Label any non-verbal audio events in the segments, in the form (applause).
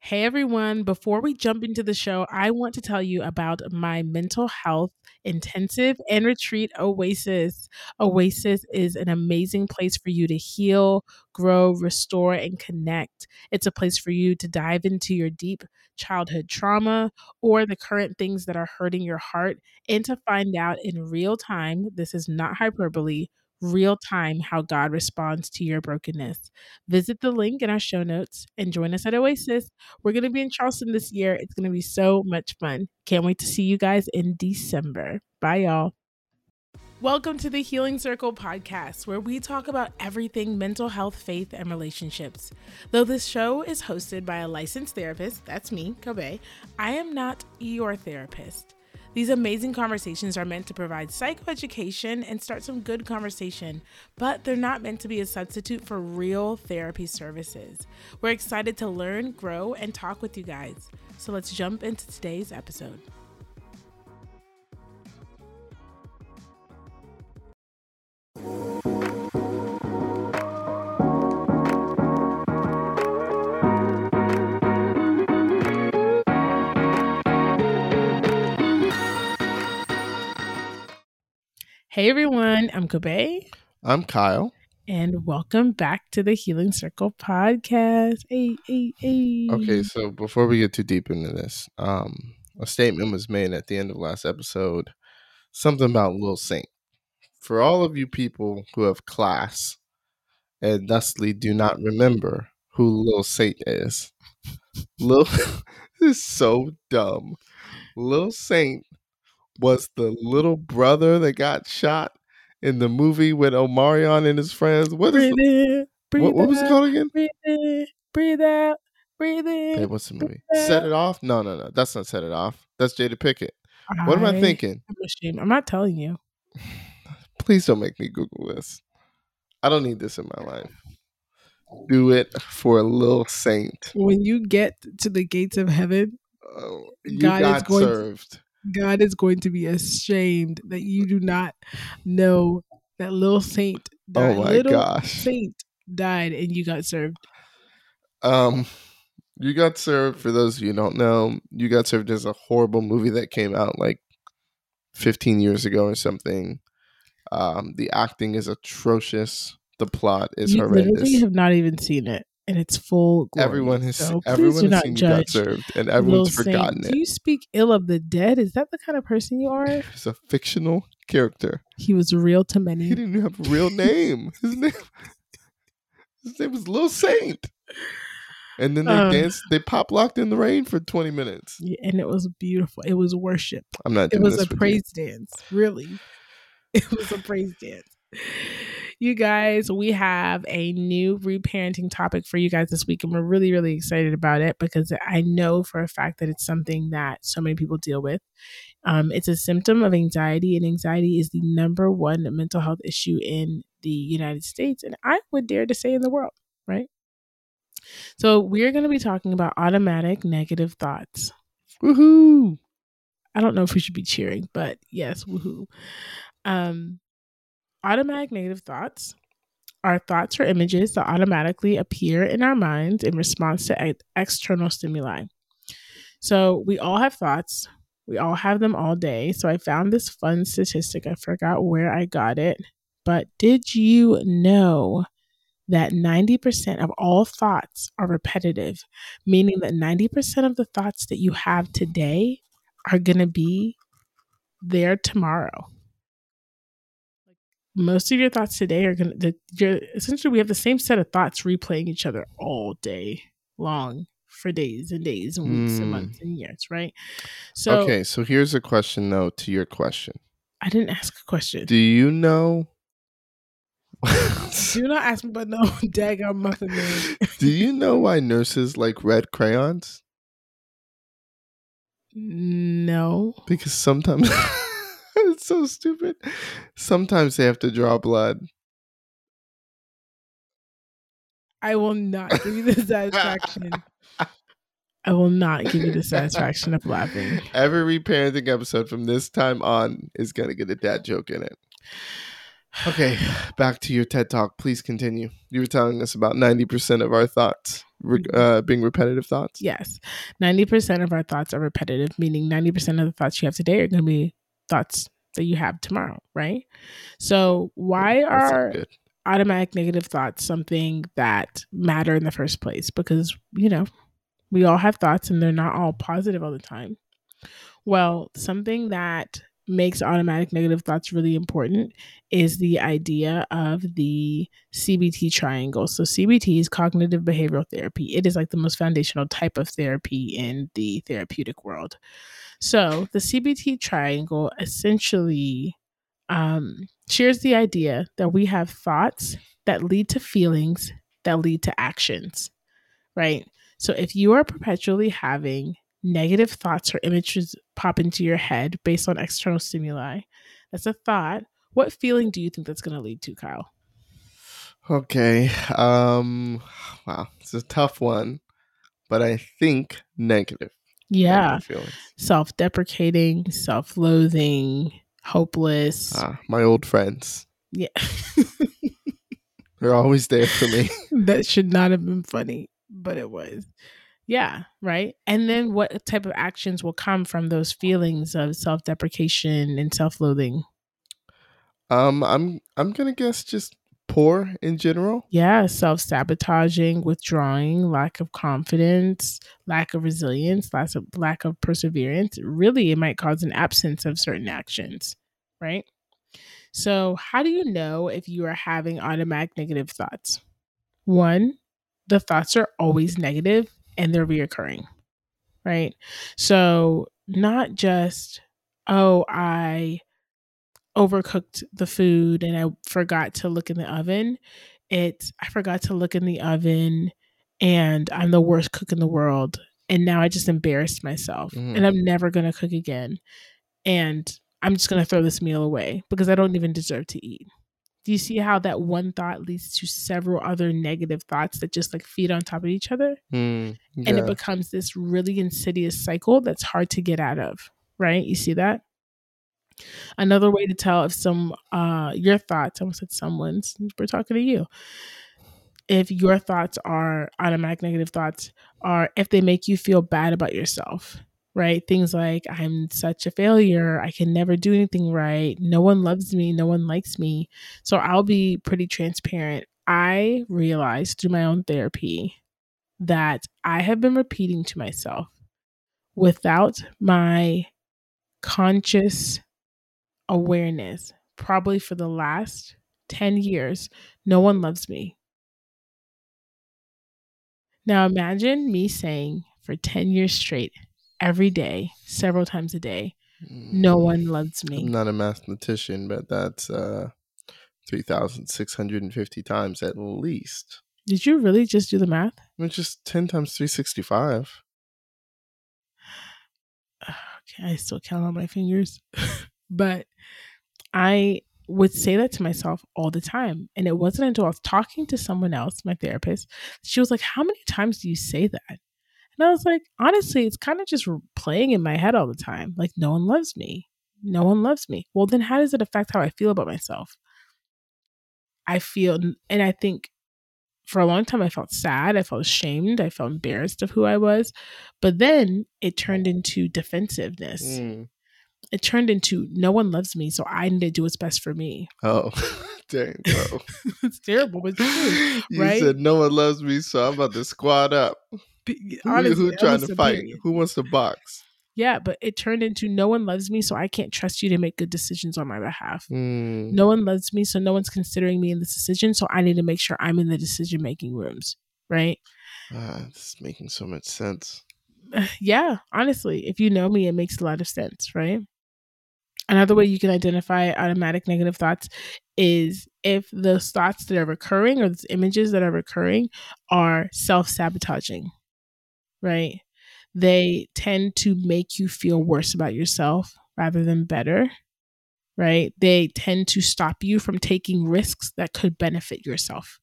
Hey everyone, before we jump into the show, I want to tell you about my mental health intensive and retreat Oasis. Oasis is an amazing place for you to heal, grow, restore, and connect. It's a place for you to dive into your deep childhood trauma or the current things that are hurting your heart and to find out in real time this is not hyperbole real time how God responds to your brokenness. Visit the link in our show notes and join us at Oasis. We're going to be in Charleston this year. It's going to be so much fun. Can't wait to see you guys in December. Bye, y'all. Welcome to the Healing Circle podcast, where we talk about everything mental health, faith, and relationships. Though this show is hosted by a licensed therapist, that's me, Kobe, I am not your therapist. These amazing conversations are meant to provide psychoeducation and start some good conversation, but they're not meant to be a substitute for real therapy services. We're excited to learn, grow, and talk with you guys. So let's jump into today's episode. Hey everyone, I'm Kobe. I'm Kyle. And welcome back to the Healing Circle podcast. Hey, hey, hey. Okay, so before we get too deep into this, um, a statement was made at the end of last episode, something about Lil Saint. For all of you people who have class and thusly do not remember who Lil Saint is, Lil (laughs) is so dumb. Lil Saint was the little brother that got shot in the movie with Omarion and his friends. What is breathe in, breathe what, what was it called again? Breathe in, breathe out, breathe in. Hey, what's the movie? Set it off? No, no, no. That's not set it off. That's Jada Pinkett. What am I thinking? I'm ashamed. I'm not telling you. (sighs) Please don't make me Google this. I don't need this in my life. Do it for a little saint. When you get to the gates of heaven, oh, you God got is going served. To, God is going to be ashamed that you do not know that little saint died. Oh my little gosh. Saint died and you got served. Um you got served for those of you don't know, you got served as a horrible movie that came out like 15 years ago or something. Um the acting is atrocious. The plot is you horrendous. Literally have not even seen it and it's full. Glory. Everyone has so everyone has seen you got served, and everyone's forgotten it. Do you speak ill of the dead? Is that the kind of person you are? He's a fictional character. He was real to many. He didn't have a real name. (laughs) His name, his name was Little Saint. And then they um, danced, they pop locked in the rain for 20 minutes. Yeah, and it was beautiful. It was worship. I'm not It was a praise you. dance, really. (laughs) It was a praise dance you guys, we have a new reparenting topic for you guys this week, and we're really, really excited about it because I know for a fact that it's something that so many people deal with. Um, it's a symptom of anxiety, and anxiety is the number one mental health issue in the United States, and I would dare to say in the world, right? So, we're going to be talking about automatic negative thoughts. Woohoo! I don't know if we should be cheering, but yes, woohoo. Um, Automatic negative thoughts are thoughts or images that automatically appear in our minds in response to external stimuli. So we all have thoughts. We all have them all day. So I found this fun statistic. I forgot where I got it. But did you know that 90% of all thoughts are repetitive, meaning that 90% of the thoughts that you have today are going to be there tomorrow? Most of your thoughts today are going to, you're, essentially, we have the same set of thoughts replaying each other all day long for days and days and weeks mm. and hmm. months and years, right? So, okay, so here's a question though to your question. I didn't ask a question. Do you know? (laughs) Do not ask me about no (laughs) daggone muffin man. (laughs) Do you know why nurses like red crayons? No. Because sometimes it's so stupid. Sometimes they have to draw blood. I will not give you the (laughs) satisfaction. I will not give you the satisfaction of laughing. Every reparenting episode from this time on is going to get a dad joke in it. Okay, back to your TED talk. Please continue. You were telling us about 90% of our thoughts Mm-hmm. uh, being repetitive thoughts. Yes. 90% of our thoughts are repetitive, meaning 90% of the thoughts you have today are going to be thoughts that you have tomorrow, right? So, why are automatic negative thoughts something that matter in the first place? Because, you know, we all have thoughts and they're not all positive all the time. Well, something that makes automatic negative thoughts really important is the idea of the CBT triangle. So, CBT is cognitive behavioral therapy. It is like the most foundational type of therapy in the therapeutic world. So, the CBT triangle essentially um, shares the idea that we have thoughts that lead to feelings that lead to actions, right? So, if you are perpetually having negative thoughts or images pop into your head based on external stimuli, that's a thought. What feeling do you think that's going to lead to, Kyle? Okay. Um, wow, it's a tough one, but I think negative. Yeah. Self deprecating, self loathing, hopeless. Ah, my old friends. yeah. They're always there for me. (laughs) that should not have been funny, but it was. Yeah, right. And then what type of actions will come from those feelings of self deprecation and self loathing? Um, I'm I'm gonna guess just poor in general. Yeah, self sabotaging, withdrawing, lack of confidence, lack of resilience, lack of, lack of perseverance. Really, it might cause an absence of certain actions, right? So, how do you know if you are having automatic negative thoughts? One, the thoughts are always negative and they're reoccurring, right? So, not just, oh, I overcooked the food and I forgot to look in the oven. It's, I forgot to look in the oven and I'm the worst cook in the world. And now I just embarrassed myself Mhm. and I'm never going to cook again. And I'm just going to throw this meal away because I don't even deserve to eat. Do you see how that one thought leads to several other negative thoughts that just like feed on top of each other? Hmm, and it becomes this really insidious cycle that's hard to get out of right you see that another way to tell if some uh your thoughts almost said someone's we're talking to you. If your thoughts are automatic negative thoughts are if they make you feel bad about yourself right? Things like i'm such a failure. I can never do anything right. No one loves me. No one likes me. So i'll be pretty transparent. I realized through my own therapy that I have been repeating to myself without my conscious awareness, probably for the last 10 years, no one loves me. Now imagine me saying for 10 years straight, every day, several times a day, no one loves I'm me. not a mathematician, but that's uh, 3,650 times at least. Did you really just do the math? Which just 10 times 365. (sighs) Okay, I still count on my fingers. (laughs) but I would say that to myself all the time. And it wasn't until I was talking to someone else, my therapist, she was like, How many times do you say that? And I was like, Honestly, it's kind of just playing in my head all the time. Like, no one loves me. No one loves me. Well, then how does it affect how I feel about myself? I feel, and I think for a long time I felt sad, I felt ashamed, I felt embarrassed of who I was. But then it turned into defensiveness. Hmm. It turned into no one loves me, so I need to do what's best for me. Oh, (laughs) dang, bro. (laughs) it's terrible, but it's true. you said no one loves me, so I'm about to squad up. Be- honestly, who trying to fight? period. Who wants to box? Yeah, but it turned into no one loves me, so I can't trust you to make good decisions on my behalf. Hmm. No one loves me, so no one's considering me in this decision, so I need to make sure I'm in the decision making rooms. Right? Ah, this is making so much sense. (sighs) yeah, honestly, if you know me, it makes a lot of sense, right? Another way you can identify automatic negative thoughts is if those thoughts that are recurring or those images that are recurring are self sabotaging, right? They tend to make you feel worse about yourself rather than better, right? They tend to stop you from taking risks that could benefit yourself.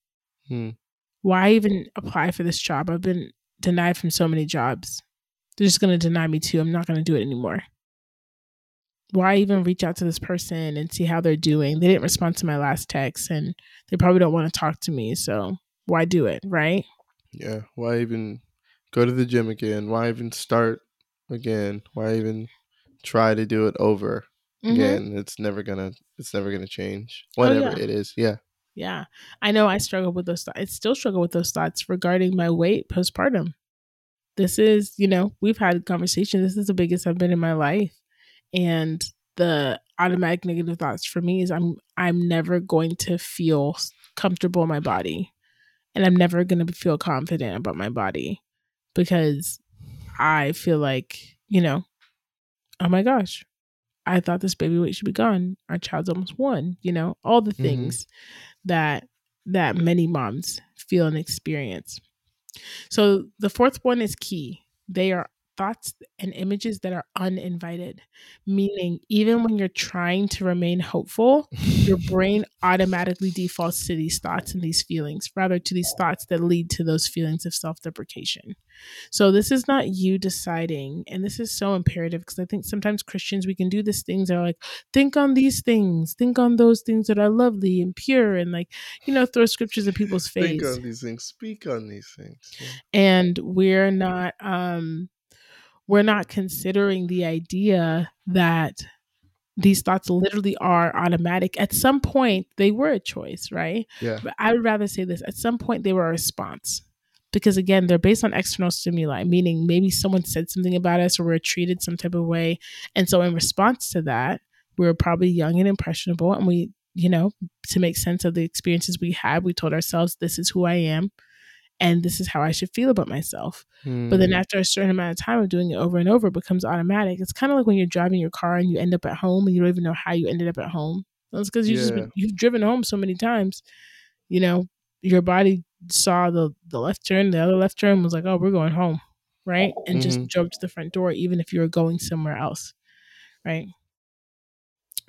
Hmm. Why even apply for this job? I've been denied from so many jobs. They're just going to deny me too. I'm not going to do it anymore. Why even reach out to this person and see how they're doing? They didn't respond to my last text and they probably don't want to talk to me. So why do it? Right. Yeah. Why even go to the gym again? Why even start again? Why even try to do it over Mhm. again? It's never gonna. It's never gonna change. Whatever Oh, yeah. it is. Yeah. Yeah. I know I struggle with those thoughts. I still struggle with those thoughts regarding my weight postpartum. This is, you know, we've had conversations. This is the biggest I've been in my life. And the automatic negative thoughts for me is I'm I'm never going to feel comfortable in my body. And I'm never going to feel confident about my body because I feel like, you know, oh my gosh, I thought this baby weight should be gone. Our child's almost one, you know, all the Mhm. things that that many moms feel and experience. So the fourth one is key. They are thoughts and images that are uninvited, meaning even when you're trying to remain hopeful, your (laughs) brain automatically defaults to these thoughts and these feelings, rather to these thoughts that lead to those feelings of self-deprecation. So this is not you deciding, and this is so imperative because I think sometimes Christians we can do these things that are like, think on these things, think on those things that are lovely and pure, and like, you know, throw scriptures in people's face Think on these things. Speak on these things. Yeah. and we're not um we're not considering the idea that these thoughts literally are automatic. At some point they were a choice right? Yeah. but i would rather say this. At some point they were a response. Because again they're based on external stimuli meaning maybe someone said something about us or we're treated some type of way. And so in response to that we were probably young and impressionable. And we you know to make sense of the experiences we had we told ourselves this is who i am and this is how i should feel about myself but then Mm. after a certain amount of time of doing it over and over, it becomes automatic. It's kind of like when you're driving your car and you end up at home and you don't even know how you ended up at home. That's because you just Yeah. been, you've driven home so many times. You know, your body saw the the left turn, the other left turn was like, oh, we're going home, right? And just Mhm. drove to the front door, even if you were going somewhere else, right?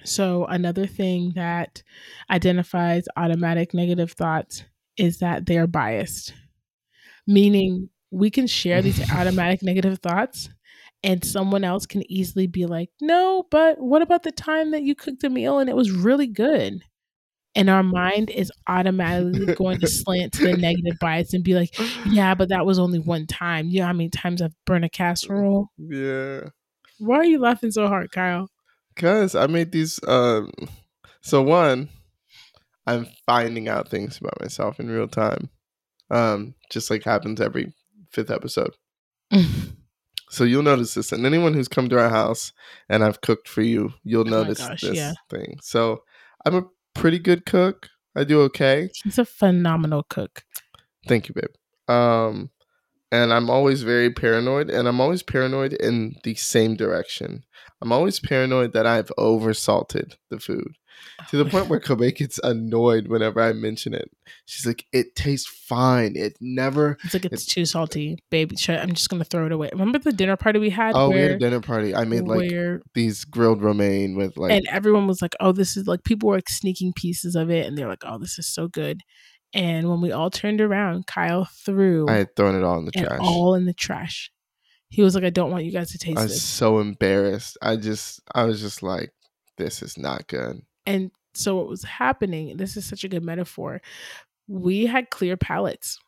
So another thing that identifies automatic negative thoughts is that they are biased meaning we can share these (laughs) automatic negative thoughts and someone else can easily be like no but what about the time that you cooked a meal and it was really good and our mind is automatically going to (laughs) slant to the negative bias and be like yeah but that was only one time you know how many times i've burned a casserole Yeah. why are you laughing so hard kyle Cause I made these. Um, so one, I'm finding out things about myself in real time. Um, just like happens every fifth episode. (laughs) So you'll notice this, and anyone who's come to our house and I've cooked for you, you'll Oh notice gosh, this yeah. thing. So I'm a pretty good cook. I do okay. he's a phenomenal cook Thank you, babe. Um, and I'm always very paranoid, and I'm always paranoid in the same direction. I'm always paranoid that I've oversalted the food to the point where Kobe gets annoyed whenever I mention it. She's like, "It tastes fine. It never." it's like it's too salty baby i'm just gonna throw it away remember the dinner party we had Oh, we had a dinner party. I made like where these grilled romaine with like and everyone was like, "Oh, this is like people were like sneaking pieces of it," and they're like, "Oh, this is so good." And when we all turned around, Kyle threw I had thrown it all in the trash. all in the trash. He was like, "I don't want you guys to taste I was this." so embarrassed. I just, I was just like, "This is not good." And so what was happening? This is such a good metaphor. We had clear palates.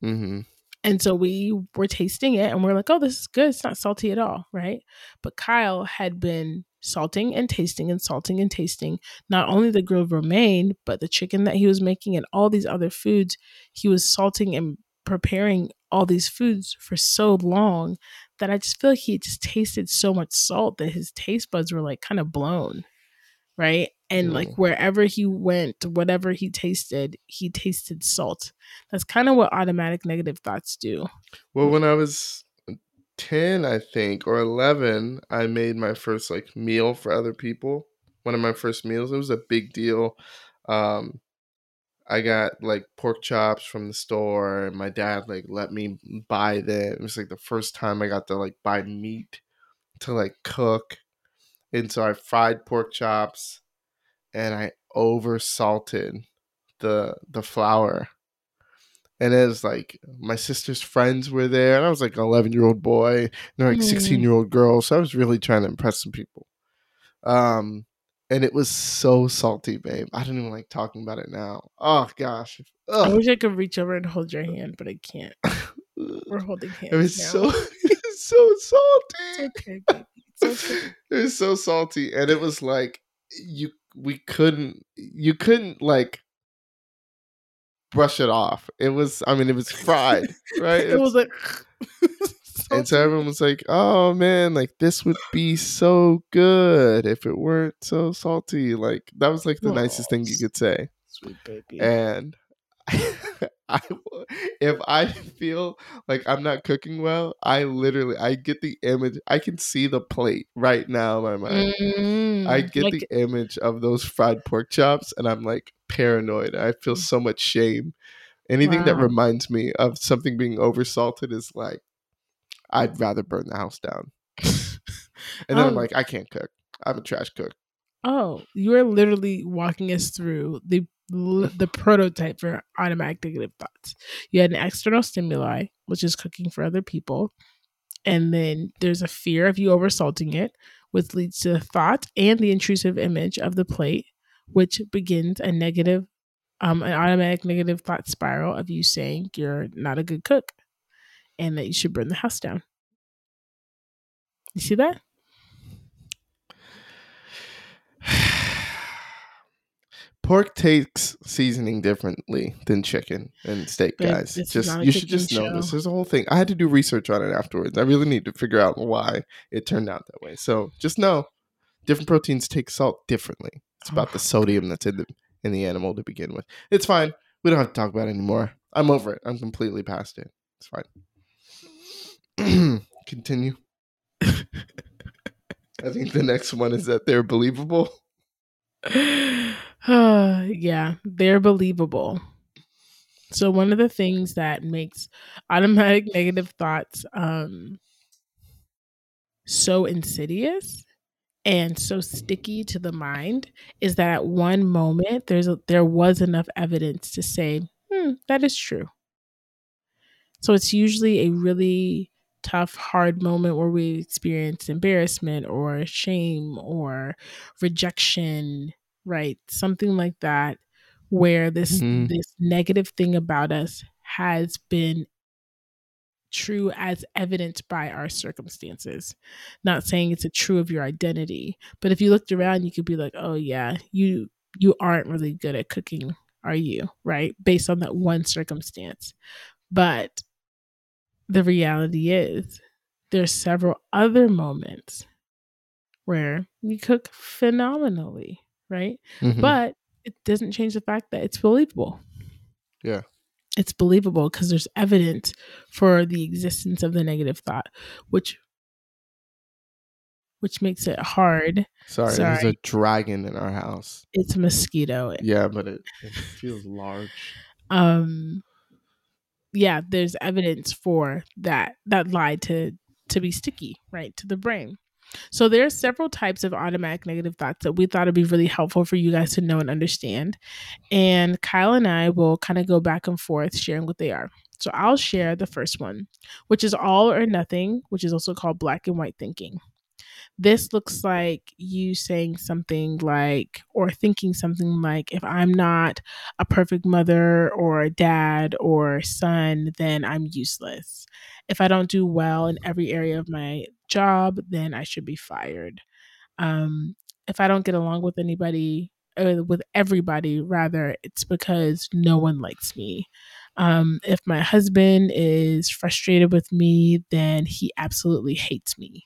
hmm And so we were tasting it and we're like, oh, this is good. It's not salty at all. Right. But Kyle had been salting and tasting and salting and tasting not only the grilled romaine, but the chicken that he was making and all these other foods. He was salting and preparing all these foods for so long that I just feel like he just tasted so much salt that his taste buds were like kind of blown. Right. And like Mm. wherever he went, whatever he tasted, he tasted salt. That's kind of what automatic negative thoughts do. Well, when I was 10, I think, or 11, I made my first like meal for other people. One of my first meals. It was a big deal. Um, I got like pork chops from the store, and my dad like let me buy them. It was like the first time I got to like buy meat to like cook. And so I fried pork chops and I over salted the the flour. And it was like my sister's friends were there, and I was like an 11 year old boy, and they're like Mm. 16 year old girls. So I was really trying to impress some people. Um, and it was so salty, babe. I don't even like talking about it now. Oh gosh. I wish I could reach over and hold your hand, but I can't. (laughs) We're holding hands It was now. so (laughs) it was so salty. It's okay, baby. It's okay. (laughs) It was so salty, and it was like you we couldn't you couldn't like brush it off. It was I mean it was fried, right? (laughs) it was like (laughs) and so everyone was like, "Oh man, like this would be so good if it weren't so salty." Like that was like the nicest thing you could say. sweet baby. And (laughs) I, if I (laughs) feel like I'm not cooking well, I literally I get the image. I can see the plate right now in my mind. I Mm, get like, the image of those fried pork chops, and I'm like paranoid. I feel so much shame. Anything that reminds me of something being oversalted is like, I'd rather burn the house down. (laughs) and then I'm Um, like, I can't cook. I'm a trash cook. Oh, you are literally walking us through the l- the prototype for automatic negative thoughts. You had an external stimuli, which is cooking for other people, and then there's a fear of you oversalting it, which leads to the thought and the intrusive image of the plate, which begins a negative, um, an automatic negative thought spiral of you saying you're not a good cook, and that you should burn the house down. You see that? Pork takes seasoning differently than chicken and steak, Babe, guys. Just you should just know this. There's a whole thing. I had to do research on it afterwards. I really need to figure out why it turned out that way. So just know, different proteins take salt differently. It's about the sodium that's in the in the animal to begin with. It's fine. We don't have to talk about it anymore. I'm over it. I'm completely past it. It's fine. (clears throat) Continue. (laughs) I think the next one is that they're believable. (laughs) (sighs) yeah, they're believable. So one of the things that makes automatic (laughs) negative thoughts um so insidious and so sticky to the mind is that at one moment there's a, there was enough evidence to say, hmm, that is true. So it's usually a really tough, hard moment where we experience embarrassment or shame or rejection, right? Something like that, where this Mhm. this negative thing about us has been true as evidenced by our circumstances. Not saying it's a true of your identity, but if you looked around, you could be like, "Oh yeah, you you aren't really good at cooking, are you?" Right? Based on that one circumstance. But the reality is there's several other moments where you cook phenomenally, right? Mhm. But it doesn't change the fact that it's believable. Yeah. It's believable because there's evidence for the existence of the negative thought, which which makes it hard. Sorry, there's a dragon in our house. It's a mosquito. Yeah, but it, it feels large. Um yeah, there's evidence for that that lie to to be sticky, right, to the brain. So there are several types of automatic negative thoughts that we thought would be really helpful for you guys to know and understand. And Kyle and I will kind of go back and forth sharing what they are. So I'll share the first one, which is all or nothing, which is also called black and white thinking. This looks like you saying something like, or thinking something like, if I'm not a perfect mother or a dad or son, then I'm useless. If I don't do well in every area of my job, then I should be fired. Um, if I don't get along with anybody, uh, with everybody, rather, it's because no one likes me. Um, if my husband is frustrated with me, then he absolutely hates me,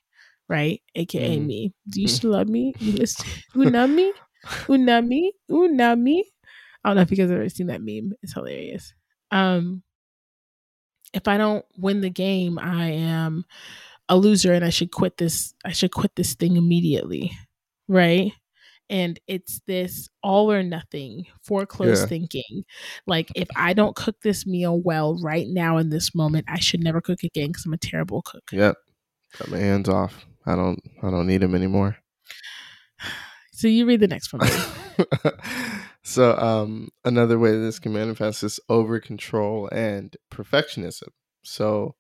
right? AKA Mhm. me. Do you still love me? You (laughs) listen, unami, unami, unami. I don't know if you guys have ever seen that meme. It's hilarious. Um, if I don't win the game, I am a loser and I should quit this. I should quit this thing immediately, right? And it's this all or nothing foreclosed Yeah. thinking. Like if I don't cook this meal well right now in this moment, I should never cook again because I'm a terrible cook. Yep. Got my hands off. I don't I don't need him anymore. So you read the next one. (laughs) so um another way this can manifest is over control and perfectionism. So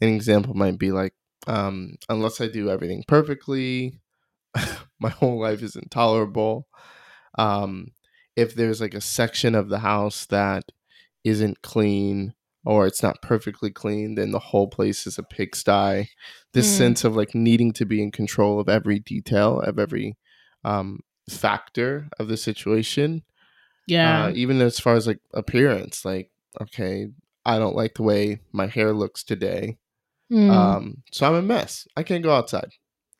an example might be like um unless I do everything perfectly, (laughs) my whole life is intolerable. Um, if there's like a section of the house that isn't clean or it's not perfectly clean, then the whole place is a pigsty. This Mm. sense of like needing to be in control of every detail, of every um, factor of the situation. Yeah. Uh, even as far as like appearance, like, okay, I don't like the way my hair looks today. Mm. Um, so I'm a mess. I can't go outside.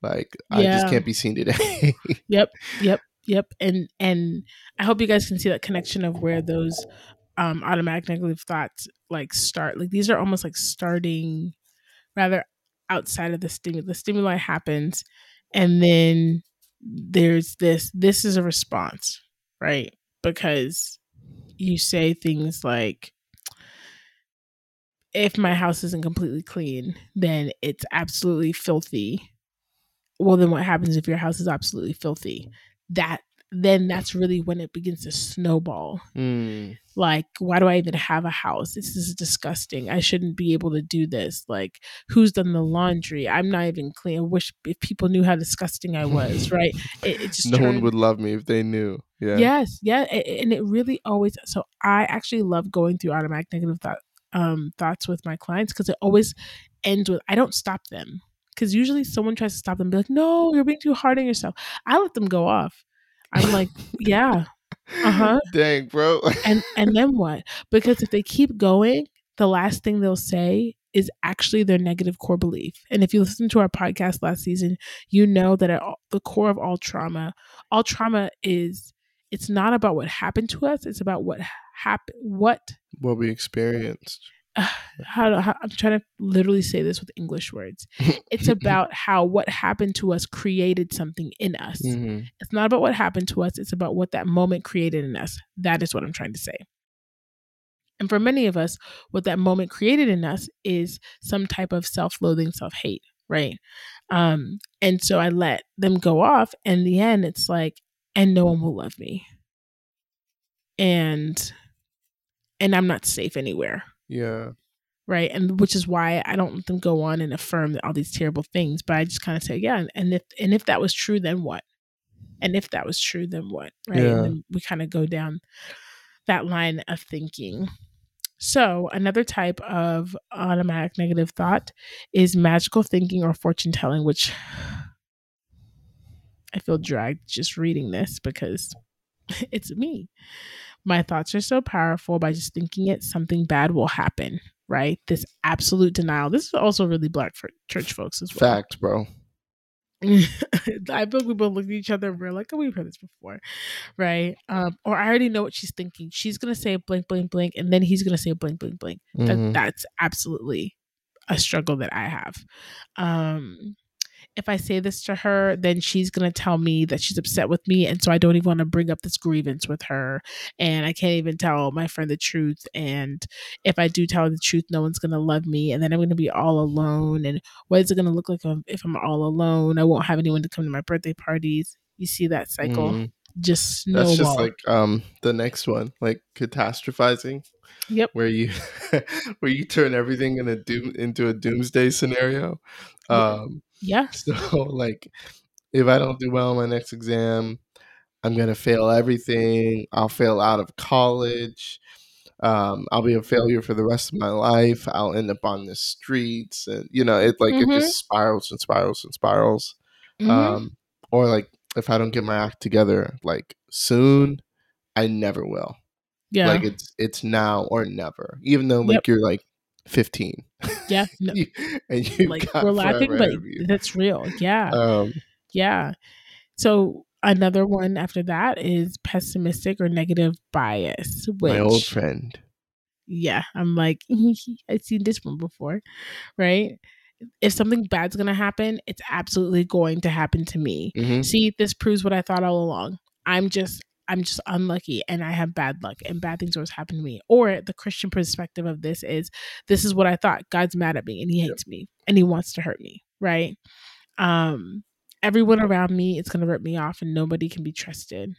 Like I just can't be seen today. (laughs) Yep, yep, yep. And and I hope you guys can see that connection of where those um automatic negative thoughts like start. Like these are almost like starting rather outside of the stimulus. The stimuli happens and then there's this this is a response, right? Because you say things like if my house isn't completely clean, then it's absolutely filthy. Well, then what happens if your house is absolutely filthy? That then that's really when it begins to snowball. Mm, Like, why do I even have a house? This is disgusting. I shouldn't be able to do this. Like, who's done the laundry? I'm not even clean. I wish if people knew how disgusting I was, (laughs) right? It, it just no one would love me if they knew. Yeah. Yes, yeah, and it really always. So I actually love going through automatic negative thought, um, thoughts with my clients because it always ends with I don't stop them because usually someone tries to stop them, and be like, "No, you're being too hard on yourself." I let them go off. I'm like, "Yeah," Uh-huh. (laughs) Dang, bro. and and then what? Because if they keep going, the last thing they'll say is actually their negative core belief. And if you listen to our podcast last season, you know that at all, the core of all trauma, all trauma is it's not about what happened to us. It's about what happened. What what we experienced. (sighs) how, to, how I'm trying to literally say this with English words. (laughs) It's about how what happened to us created something in us. Mhm. It's not about what happened to us, it's about what that moment created in us. That is what I'm trying to say. And for many of us, what that moment created in us is some type of self loathing, self hate, right? Um, and so I let them go off. And in the end, it's like, and no one will love me. And and I'm not safe anywhere Yeah. right and which is why i don't let them go on and affirm all these terrible things but i just kind of say yeah and- if and if that was true then what and if that was true then what right Yeah. and then we kind of go down that line of thinking so another type of automatic negative thought is magical thinking or fortune telling which i feel dragged just reading this because (laughs) it's me my thoughts are so powerful by just thinking it something bad will happen right? This absolute denial. This is also really black for church folks as well. Fact, bro. (laughs) i feel we both look at each other and we're like oh we've heard this before right? Um or i already know what she's thinking. She's gonna say blank blank blank and then he's gonna say blank blank blank. That, Mhm. that's absolutely a struggle that i have. Um if i say this to her then she's going to tell me that she's upset with me and so i don't even want to bring up this grievance with her. And i can't even tell my friend the truth and if i do tell her the truth no one's going to love me and then i'm going to be all alone and what is it going to look like if i'm all alone? I won't have anyone to come to my birthday parties. You see that cycle? Mhm. just snowball That's just like um the next one, like catastrophizing, yep. where you (laughs) where you turn everything in a doom into a doomsday scenario. Um yeah (laughs) so like if I don't do well on my next exam, I'm gonna fail everything. I'll fail out of college. Um, I'll be a failure for the rest of my life. I'll end up on the streets, and you know, it like Mhm. it just spirals and spirals and spirals. Mhm. Um, or like if I don't get my act together like soon, I never will. yeah Like it's it's now or never. Even though like Yep. you're like 15, yeah (laughs) no, You- and you like we're laughing but ahead of you. that's real yeah Um, Yeah. So another one after that is pessimistic or negative bias. Which, my old friend. yeah, I'm like, (laughs) I've seen this one before, right? If something bad's gonna happen, it's absolutely going to happen to me. hmm See, this proves what I thought all along. I'm just I'm just unlucky and I have bad luck and bad things always happen to me. Or the Christian perspective of this is this is what I thought. God's mad at me and he hates me and he wants to hurt me, right? Um everyone around me is going to rip me off and nobody can be trusted.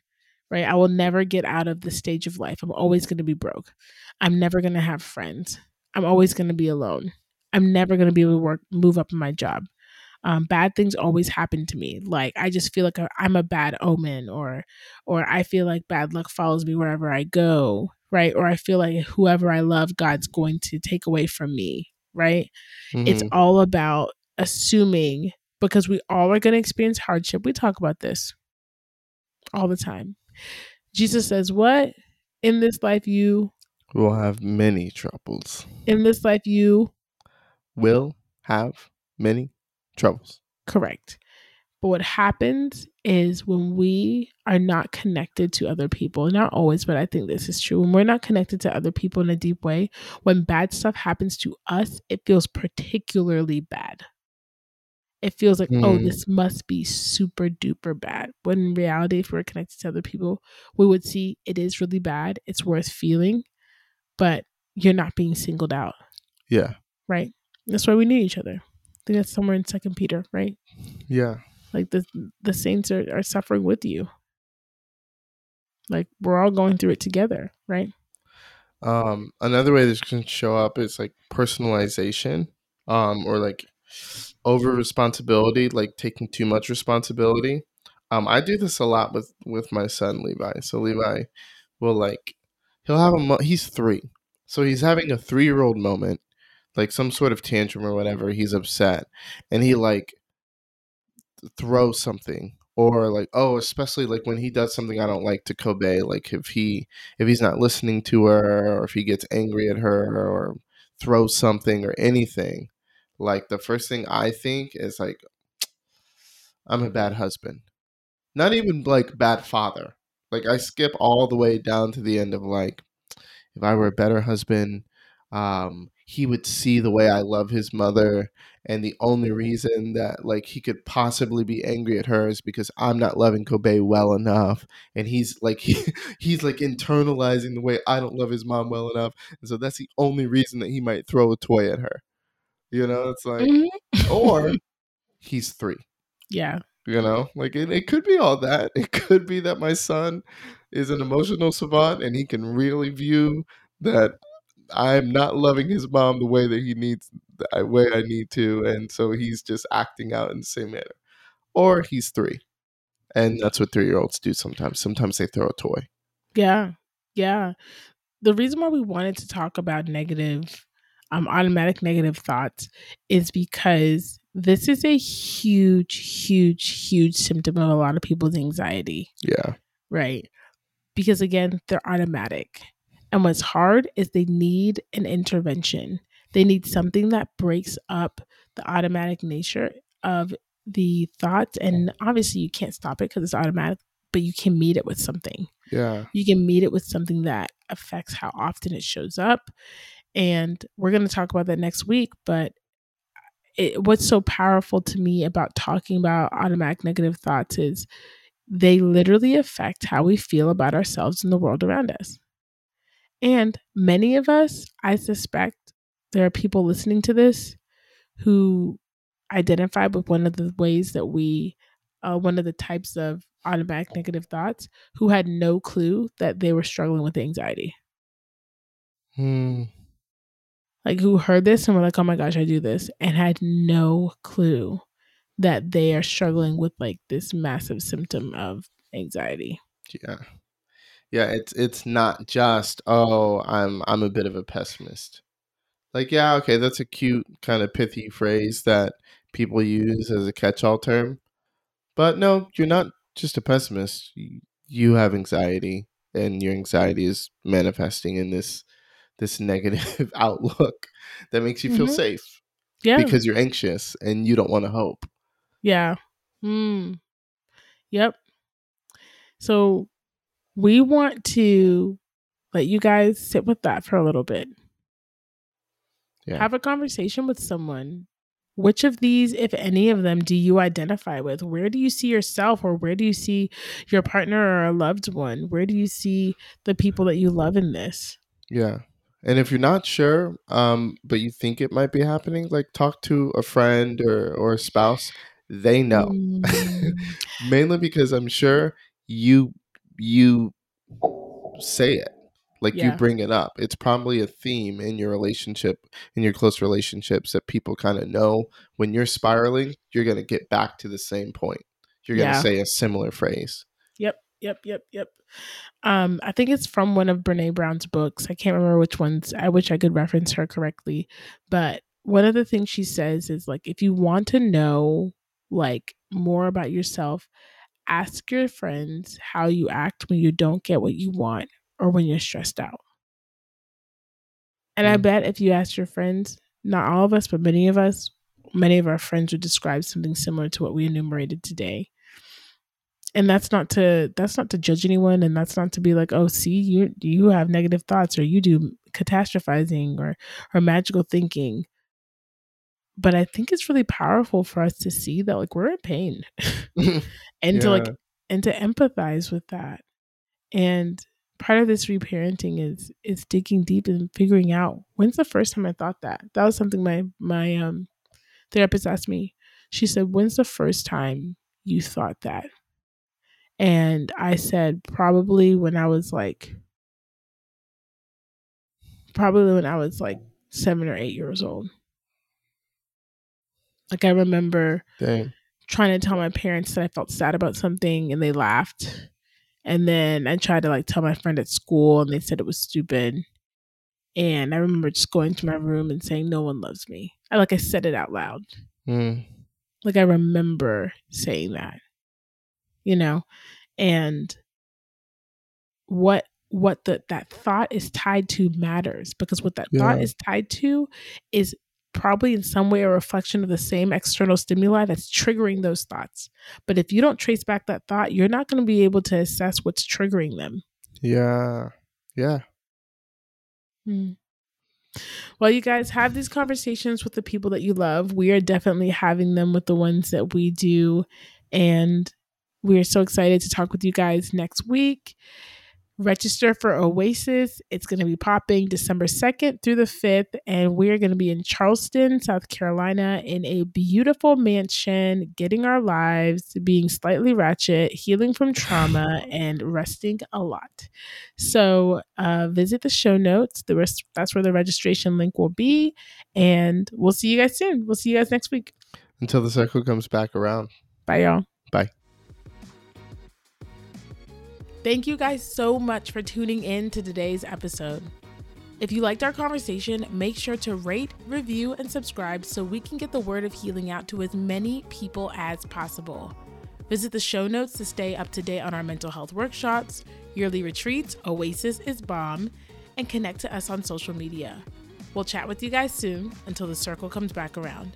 Right? I will never get out of this stage of life. I'm always going to be broke. I'm never going to have friends. I'm always going to be alone. I'm never going to be able to work move up in my job. Um, bad things always happen to me. Like i just feel like i'm a bad omen or or i feel like bad luck follows me wherever i go right? Or i feel like whoever i love god's going to take away from me right? Mm-hmm. it's all about assuming because we all are going to experience hardship. We talk about this all the time. Jesus says what? In this life you will have many troubles. In this life you will have many troubles. Correct. But what happens is when we are not connected to other people, not always, but I think this is true. When we're not connected to other people in a deep way, when bad stuff happens to us, it feels particularly bad. It feels like, mm. oh, hmm. this must be super duper bad. When in reality, if we're connected to other people, we would see it is really bad. It's worth feeling, but you're not being singled out. Yeah. Right. That's why we need each other think that's somewhere in Second Peter, right? Yeah. Like the the saints are, are suffering with you. Like we're all going through it together, right? Um, another way this can show up is like personalization, um, or like over responsibility, like taking too much responsibility. Um, I do this a lot with with my son Levi. So Levi will like he'll have a mo- he's three, so he's having a three year old moment like some sort of tantrum or whatever, he's upset and he like throws something or like oh especially like when he does something i don't like to kobe like if he if he's not listening to her or if he gets angry at her or throws something or anything like the first thing i think is like (tsk) i'm a bad husband. Not even like bad father. Like i skip all the way down to the end of like if i were a better husband um he would see the way I love his mother and the only reason that like he could possibly be angry at her is because I'm not loving Kobe well enough and he's like (laughs) he, he's like internalizing the way I don't love his mom well enough and so that's the only reason that he might throw a toy at her. You know, it's like mm-hmm. or (laughs) he's 3. Yeah. You know, like it, it could be all that. It could be that my son is an emotional savant and he can really view that I'm not loving his mom the way that he needs, the way I need to, and so he's just acting out in the same manner. Or he's three, and that's what three year olds do sometimes. Sometimes they throw a toy. Yeah, yeah. The reason why we wanted to talk about negative, um, automatic negative thoughts is because this is a huge, huge, huge symptom of a lot of people's anxiety. Yeah. Right. Because again, they're automatic and what's hard is they need an intervention. They need something that breaks up the automatic nature of the thoughts. And obviously, you can't stop it because it's automatic, but you can meet it with something. Yeah. You can meet it with something that affects how often it shows up. And we're going to talk about that next week. But it, what's so powerful to me about talking about automatic negative thoughts is they literally affect how we feel about ourselves and the world around us. And many of us, I suspect there are people listening to this who identify with one of the ways that we, uh, one of the types of automatic negative thoughts, who had no clue that they were struggling with anxiety. Hmm. Like who heard this and were like, oh my gosh, I do this, and had no clue that they are struggling with like this massive symptom of anxiety. Yeah yeah it's it's not just oh i'm i'm a bit of a pessimist. Like yeah okay that's a cute kind of pithy phrase that people use as a catch-all term but no you're not just a pessimist. You have anxiety and your anxiety is manifesting in this this (laughs) negative outlook that makes you feel mm-hmm. safe yeah. because you're anxious and you don't want to hope. Yeah. Mm. yep. So we want to let you guys sit with that for a little bit. Yeah. Have a conversation with someone. Which of these, if any of them, do you identify with? Where do you see yourself, or where do you see your partner or a loved one? Where do you see the people that you love in this? Yeah. And if you're not sure, um, but you think it might be happening, like talk to a friend or, or a spouse. They know. Mm. (laughs) Mainly because I'm sure you you say it. Like Yeah. you bring it up. It's probably a theme in your relationship, in your close relationships that people kind of know when you're spiraling, you're going to get back to the same point. You're going to Yeah. say a similar phrase. Yep, yep, yep, yep. Um, I think it's from one of Brene Brown's books. I can't remember which ones. I wish I could reference her correctly. But one of the things she says is like if you want to know like more about yourself, ask your friends how you act when you don't get what you want or when you're stressed out. And I Mm. bet if you ask your friends, not all of us, but many of us, many of our friends would describe something similar to what we enumerated today and that's not to that's not to judge anyone and that's not to be like oh see you you have negative thoughts or you do catastrophizing or or magical thinking but i think it's really powerful for us to see that like we're in pain. (laughs) And to like and to empathize with that. And part of this reparenting is is digging deep and figuring out when's the first time i thought that? That was something my my um therapist asked me. She said when's the first time you thought that? And I said probably when I was like probably when I was like 7 or 8 years old. Like I remember Dang. trying to tell my parents that I felt sad about something and they laughed. And then I tried to like tell my friend at school and they said it was stupid. And I remember just going to my room and saying no one loves me. I like I said it out loud. Mm. Like I remember saying that. You know? And what what the that thought is tied to matters because what that thought is tied to is probably in some way a reflection of the same external stimuli that's triggering those thoughts. But if you don't trace back that thought, you're not going to be able to assess what's triggering them. Yeah. Yeah. Mm. Well, you guys have these conversations with the people that you love. We are definitely having them with the ones that we do. And we are so excited to talk with you guys next week. Register for Oasis. It's going to be popping December 2nd through the 5th. And we're going to be in Charleston, South Carolina, in a beautiful mansion, getting our lives, being slightly ratchet, healing from trauma, (sighs) and resting a lot. So uh, visit the show notes. The rest, that's where the registration link will be. And we'll see you guys soon. We'll see you guys next week. Until the circle comes back around. Bye, y'all. Bye. Thank you guys so much for tuning in to today's episode. If you liked our conversation, make sure to rate, review, and subscribe so we can get the word of healing out to as many people as possible. Visit the show notes to stay up to date on our mental health workshops, yearly retreats, Oasis is Bomb, and connect to us on social media. We'll chat with you guys soon until the circle comes back around.